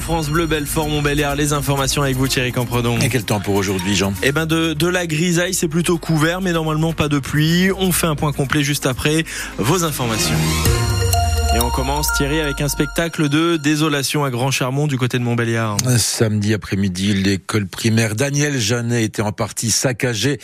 France Bleu, Belfort, Montbéliard, les informations avec vous Thierry Campredon. Et quel temps pour aujourd'hui Jean? Eh ben de, de la grisaille, c'est plutôt couvert, mais normalement pas de pluie. On fait un point complet juste après vos informations. Et on commence Thierry avec un spectacle de désolation à Grand Charmont du côté de Montbéliard. Samedi après-midi, l'école primaire Daniel Jeannet était en partie saccagée.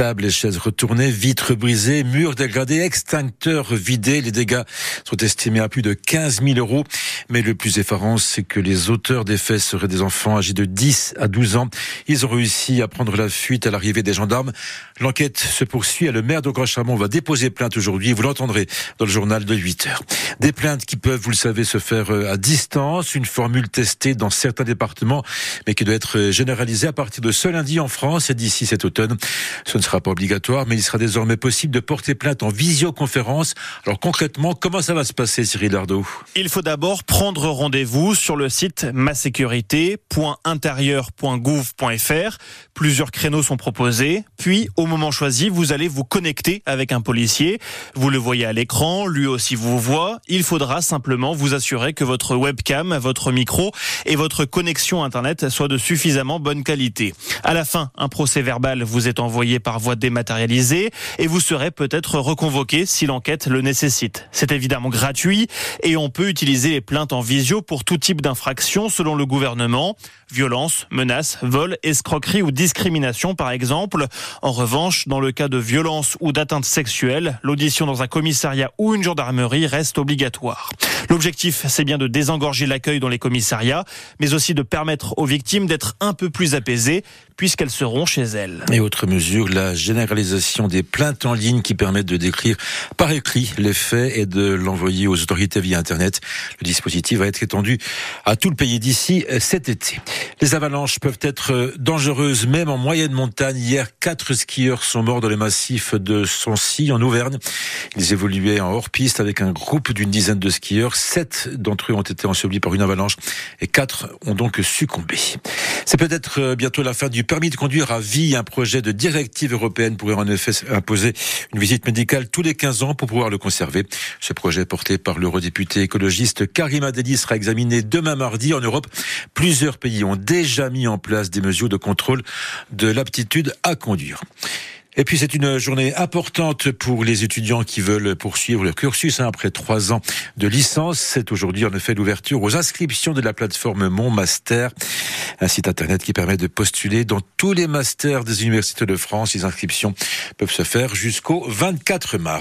Tables et chaises retournées, vitres brisées, murs dégradés, extincteurs vidés. Les dégâts sont estimés à plus de 15 000 euros. Mais le plus effarant, c'est que les auteurs des faits seraient des enfants âgés de 10 à 12 ans. Ils ont réussi à prendre la fuite à l'arrivée des gendarmes. L'enquête se poursuit et le maire de Grand Charmont va déposer plainte aujourd'hui. Vous l'entendrez dans le journal de 8 heures. Des plaintes qui peuvent, vous le savez, se faire euh, à distance, une formule testée dans certains départements, mais qui doit être généralisée à partir de ce lundi en France et d'ici cet automne. Pas obligatoire, mais il sera désormais possible de porter plainte en visioconférence. Alors concrètement, comment ça va se passer, Cyril Lardot Il faut d'abord prendre rendez-vous sur le site masécurité.intérieur.gouv.fr. Plusieurs créneaux sont proposés, puis au moment choisi, vous allez vous connecter avec un policier. Vous le voyez à l'écran, lui aussi vous voit il faudra simplement vous assurer que votre webcam, votre micro et votre connexion Internet soient de suffisamment bonne qualité. À la fin, un procès verbal vous est envoyé par voie dématérialisée et vous serez peut-être reconvoqué si l'enquête le nécessite. C'est évidemment gratuit et on peut utiliser les plaintes en visio pour tout type d'infraction selon le gouvernement. Violence, menaces, vol, escroquerie ou discrimination par exemple. En revanche, dans le cas de violence ou d'atteinte sexuelle, l'audition dans un commissariat ou une gendarmerie reste obligatoire L'objectif, c'est bien de désengorger l'accueil dans les commissariats, mais aussi de permettre aux victimes d'être un peu plus apaisées, puisqu'elles seront chez elles. Et autre mesure, la généralisation des plaintes en ligne qui permettent de décrire par écrit les faits et de l'envoyer aux autorités via Internet. Le dispositif va être étendu à tout le pays d'ici cet été. Les avalanches peuvent être dangereuses, même en moyenne montagne. Hier, quatre skieurs sont morts dans les massifs de Sancy, en Auvergne. Ils évoluaient en hors-piste avec un groupe d'une dizaine de skieurs. Sept d'entre eux ont été ensevelis par une avalanche et quatre ont donc succombé. C'est peut-être euh, bientôt la fin du permis de conduire à vie. Un projet de directive européenne pourrait en effet imposer une visite médicale tous les 15 ans pour pouvoir le conserver. Ce projet porté par l'eurodéputé écologiste Karima Deli sera examiné demain mardi en Europe. Plusieurs pays ont déjà mis en place des mesures de contrôle de l'aptitude à conduire. Et puis c'est une journée importante pour les étudiants qui veulent poursuivre leur cursus hein, après trois ans de licence. C'est aujourd'hui en effet l'ouverture aux inscriptions de la plateforme Mon Master, un site internet qui permet de postuler dans tous les masters des universités de France. Les inscriptions peuvent se faire jusqu'au 24 mars.